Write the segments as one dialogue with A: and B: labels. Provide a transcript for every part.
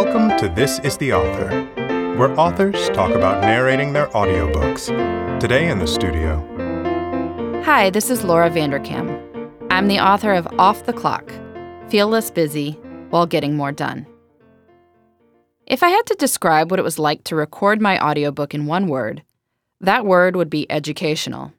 A: Welcome to This is the Author, where authors talk about narrating their audiobooks. Today in the studio.
B: Hi, this is Laura Vanderkam. I'm the author of Off the Clock Feel Less Busy While Getting More Done. If I had to describe what it was like to record my audiobook in one word, that word would be educational.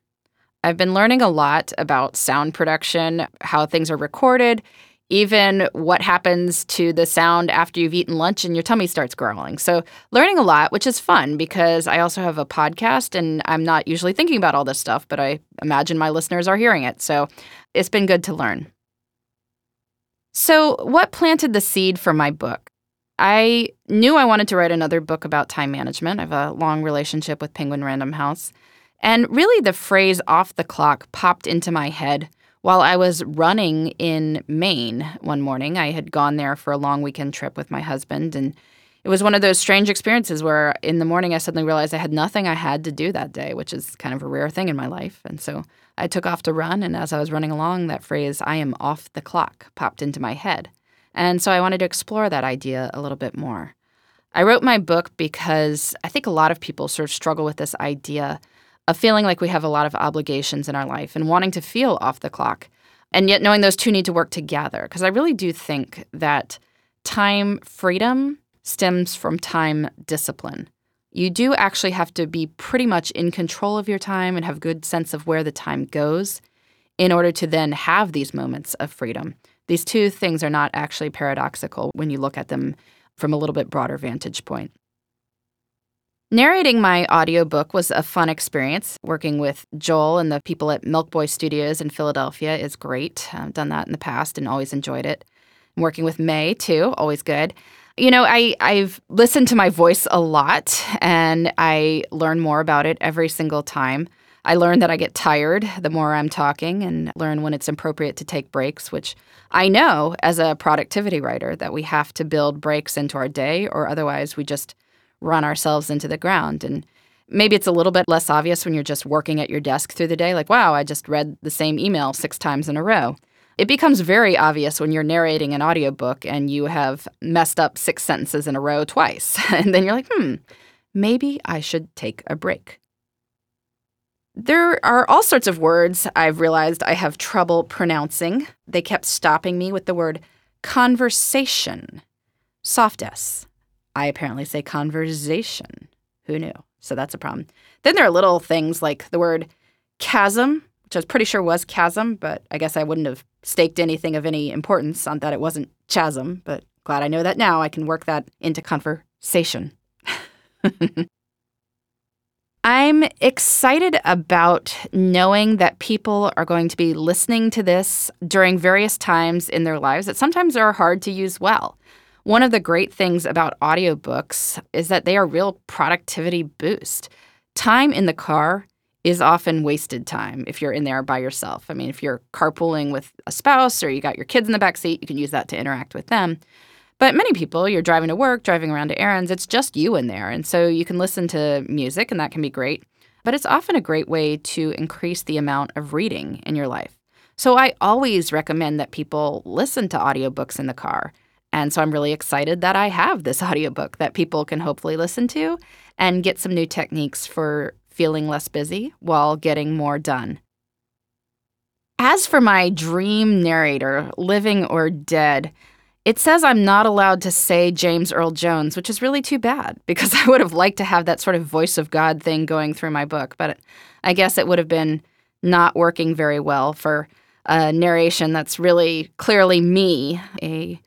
B: I've been learning a lot about sound production, how things are recorded, even what happens to the sound after you've eaten lunch and your tummy starts growling. So, learning a lot, which is fun because I also have a podcast and I'm not usually thinking about all this stuff, but I imagine my listeners are hearing it. So, it's been good to learn. So, what planted the seed for my book? I knew I wanted to write another book about time management. I have a long relationship with Penguin Random House. And really, the phrase off the clock popped into my head while I was running in Maine one morning. I had gone there for a long weekend trip with my husband, and it was one of those strange experiences where in the morning I suddenly realized I had nothing I had to do that day, which is kind of a rare thing in my life. And so I took off to run, and as I was running along, that phrase, I am off the clock, popped into my head. And so I wanted to explore that idea a little bit more. I wrote my book because I think a lot of people sort of struggle with this idea of feeling like we have a lot of obligations in our life and wanting to feel off the clock, and yet knowing those two need to work together. Because I really do think that time freedom stems from time discipline. You do actually have to be pretty much in control of your time and have a good sense of where the time goes in order to then have these moments of freedom. These two things are not actually paradoxical when you look at them from a little bit broader vantage point. Narrating my audiobook was a fun experience. Working with Joel and the people at Milk Boy Studios in Philadelphia is great. I've done that in the past and always enjoyed it. Working with May, too, always good. You know, I, I've listened to my voice a lot and I learn more about it every single time. I learn that I get tired the more I'm talking and learn when it's appropriate to take breaks, which I know as a productivity writer that we have to build breaks into our day or otherwise we just run ourselves into the ground. And maybe it's a little bit less obvious when you're just working at your desk through the day, like, wow, I just read the same email six times in a row. It becomes very obvious when you're narrating an audiobook and you have messed up six sentences in a row twice. and then you're like, hmm, maybe I should take a break. There are all sorts of words I've realized I have trouble pronouncing. They kept stopping me with the word conversation, soft S. I apparently say conversation. Who knew? So that's a problem. Then there are little things like the word chasm, which I was pretty sure was chasm, but I guess I wouldn't have staked anything of any importance on that it wasn't chasm, but glad I know that now. I can work that into conversation. I'm excited about knowing that people are going to be listening to this during various times in their lives that sometimes are hard to use well. One of the great things about audiobooks is that they are real productivity boost. Time in the car is often wasted time if you're in there by yourself. I mean, if you're carpooling with a spouse or you got your kids in the back seat, you can use that to interact with them. But many people, you're driving to work, driving around to errands, it's just you in there. And so you can listen to music, and that can be great. But it's often a great way to increase the amount of reading in your life. So I always recommend that people listen to audiobooks in the car. And so I'm really excited that I have this audiobook that people can hopefully listen to and get some new techniques for feeling less busy while getting more done. As for my dream narrator, living or dead, it says I'm not allowed to say James Earl Jones, which is really too bad because I would have liked to have that sort of voice of God thing going through my book. But I guess it would have been not working very well for a narration that's really clearly me, a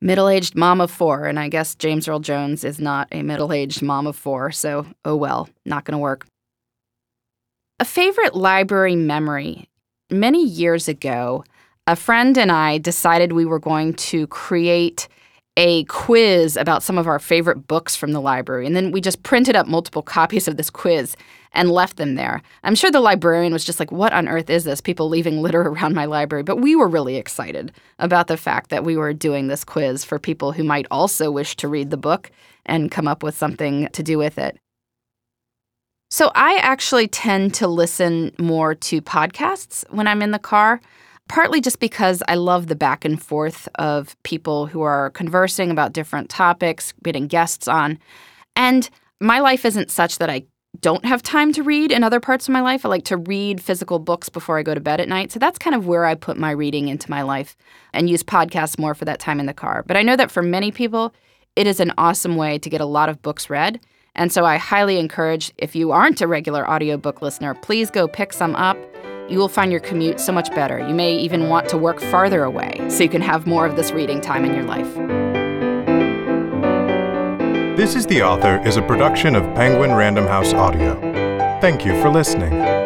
B: middle aged mom of four, and I guess James Earl Jones is not a middle aged mom of four, so oh well, not gonna work. A favorite library memory. Many years ago, a friend and I decided we were going to create a quiz about some of our favorite books from the library. And then we just printed up multiple copies of this quiz and left them there. I'm sure the librarian was just like, What on earth is this? People leaving litter around my library. But we were really excited about the fact that we were doing this quiz for people who might also wish to read the book and come up with something to do with it. So I actually tend to listen more to podcasts when I'm in the car. Partly just because I love the back and forth of people who are conversing about different topics, getting guests on. And my life isn't such that I don't have time to read in other parts of my life. I like to read physical books before I go to bed at night. So that's kind of where I put my reading into my life and use podcasts more for that time in the car. But I know that for many people, it is an awesome way to get a lot of books read. And so I highly encourage if you aren't a regular audiobook listener, please go pick some up. You will find your commute so much better. You may even want to work farther away so you can have more of this reading time in your life.
A: This is the Author is a production of Penguin Random House Audio. Thank you for listening.